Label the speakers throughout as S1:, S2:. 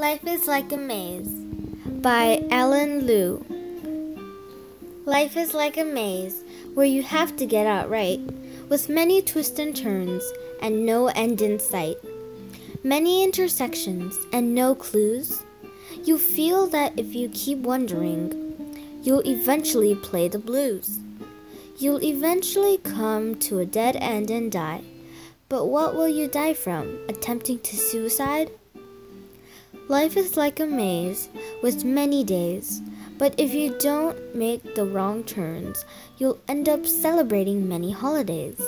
S1: Life is like a maze by Alan Liu. Life is like a maze where you have to get out right, with many twists and turns and no end in sight. Many intersections and no clues. You feel that if you keep wondering, you'll eventually play the blues. You'll eventually come to a dead end and die. But what will you die from? Attempting to suicide? Life is like a maze with many days, but if you don't make the wrong turns, you'll end up celebrating many holidays.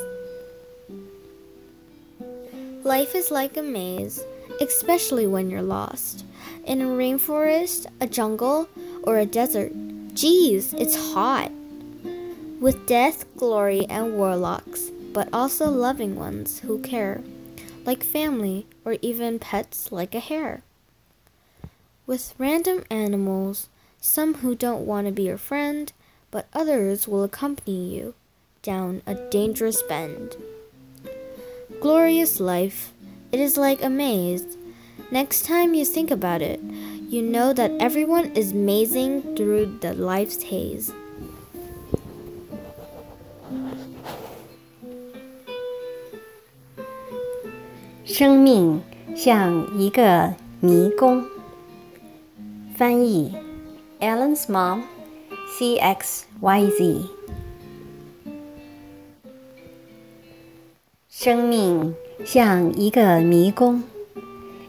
S1: Life is like a maze, especially when you're lost. In a rainforest, a jungle, or a desert. Geez, it's hot. With death, glory, and warlocks, but also loving ones who care, like family or even pets like a hare with random animals, some who don't want to be your friend, but others will accompany you down a dangerous bend. Glorious life, it is like a maze. Next time you think about it, you know that everyone is mazing through the life's haze.
S2: 生命像一个迷宫。 翻译：Alan's mom, C X Y Z。生命像一个迷宫，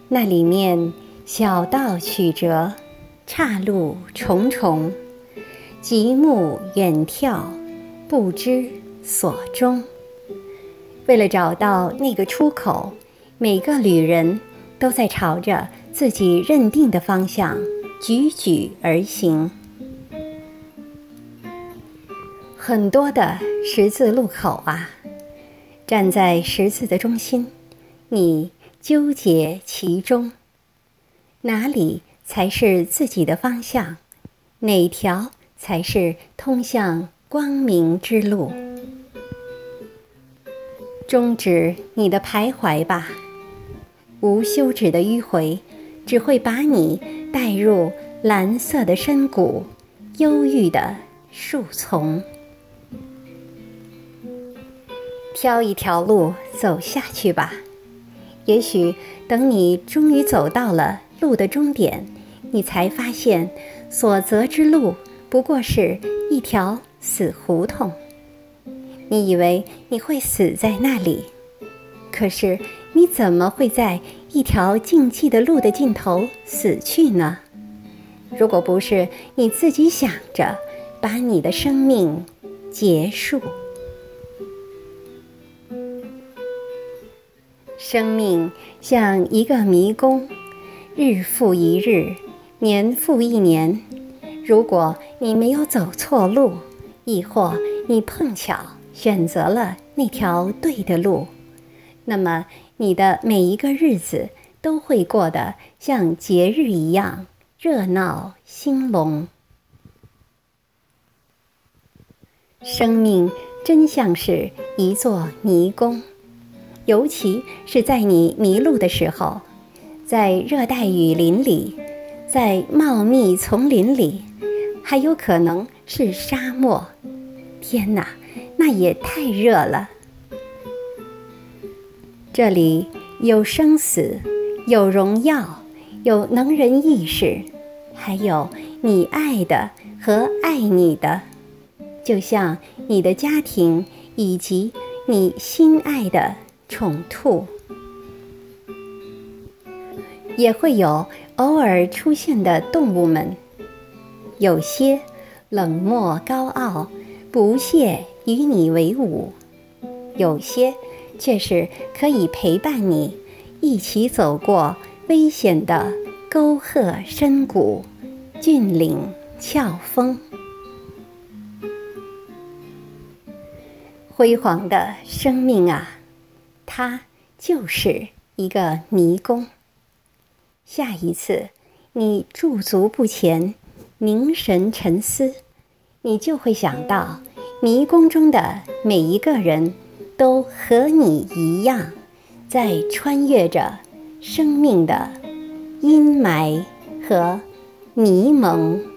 S2: 那里面小道曲折，岔路重重，极目远眺，不知所终。为了找到那个出口，每个旅人都在朝着自己认定的方向。踽踽而行，很多的十字路口啊，站在十字的中心，你纠结其中，哪里才是自己的方向？哪条才是通向光明之路？终止你的徘徊吧，无休止的迂回，只会把你。带入蓝色的深谷，忧郁的树丛，挑一条路走下去吧。也许等你终于走到了路的终点，你才发现所择之路不过是一条死胡同。你以为你会死在那里，可是你怎么会在？一条静气的路的尽头死去呢？如果不是你自己想着把你的生命结束，生命像一个迷宫，日复一日，年复一年。如果你没有走错路，亦或你碰巧选择了那条对的路，那么。你的每一个日子都会过得像节日一样热闹兴隆。生命真像是一座迷宫，尤其是在你迷路的时候，在热带雨林里，在茂密丛林里，还有可能是沙漠。天哪，那也太热了。这里有生死，有荣耀，有能人异士，还有你爱的和爱你的，就像你的家庭以及你心爱的宠兔，也会有偶尔出现的动物们，有些冷漠高傲，不屑与你为伍，有些。却是可以陪伴你一起走过危险的沟壑深谷、峻岭峭峰。辉煌的生命啊，它就是一个迷宫。下一次你驻足不前、凝神沉思，你就会想到迷宫中的每一个人。都和你一样，在穿越着生命的阴霾和迷蒙。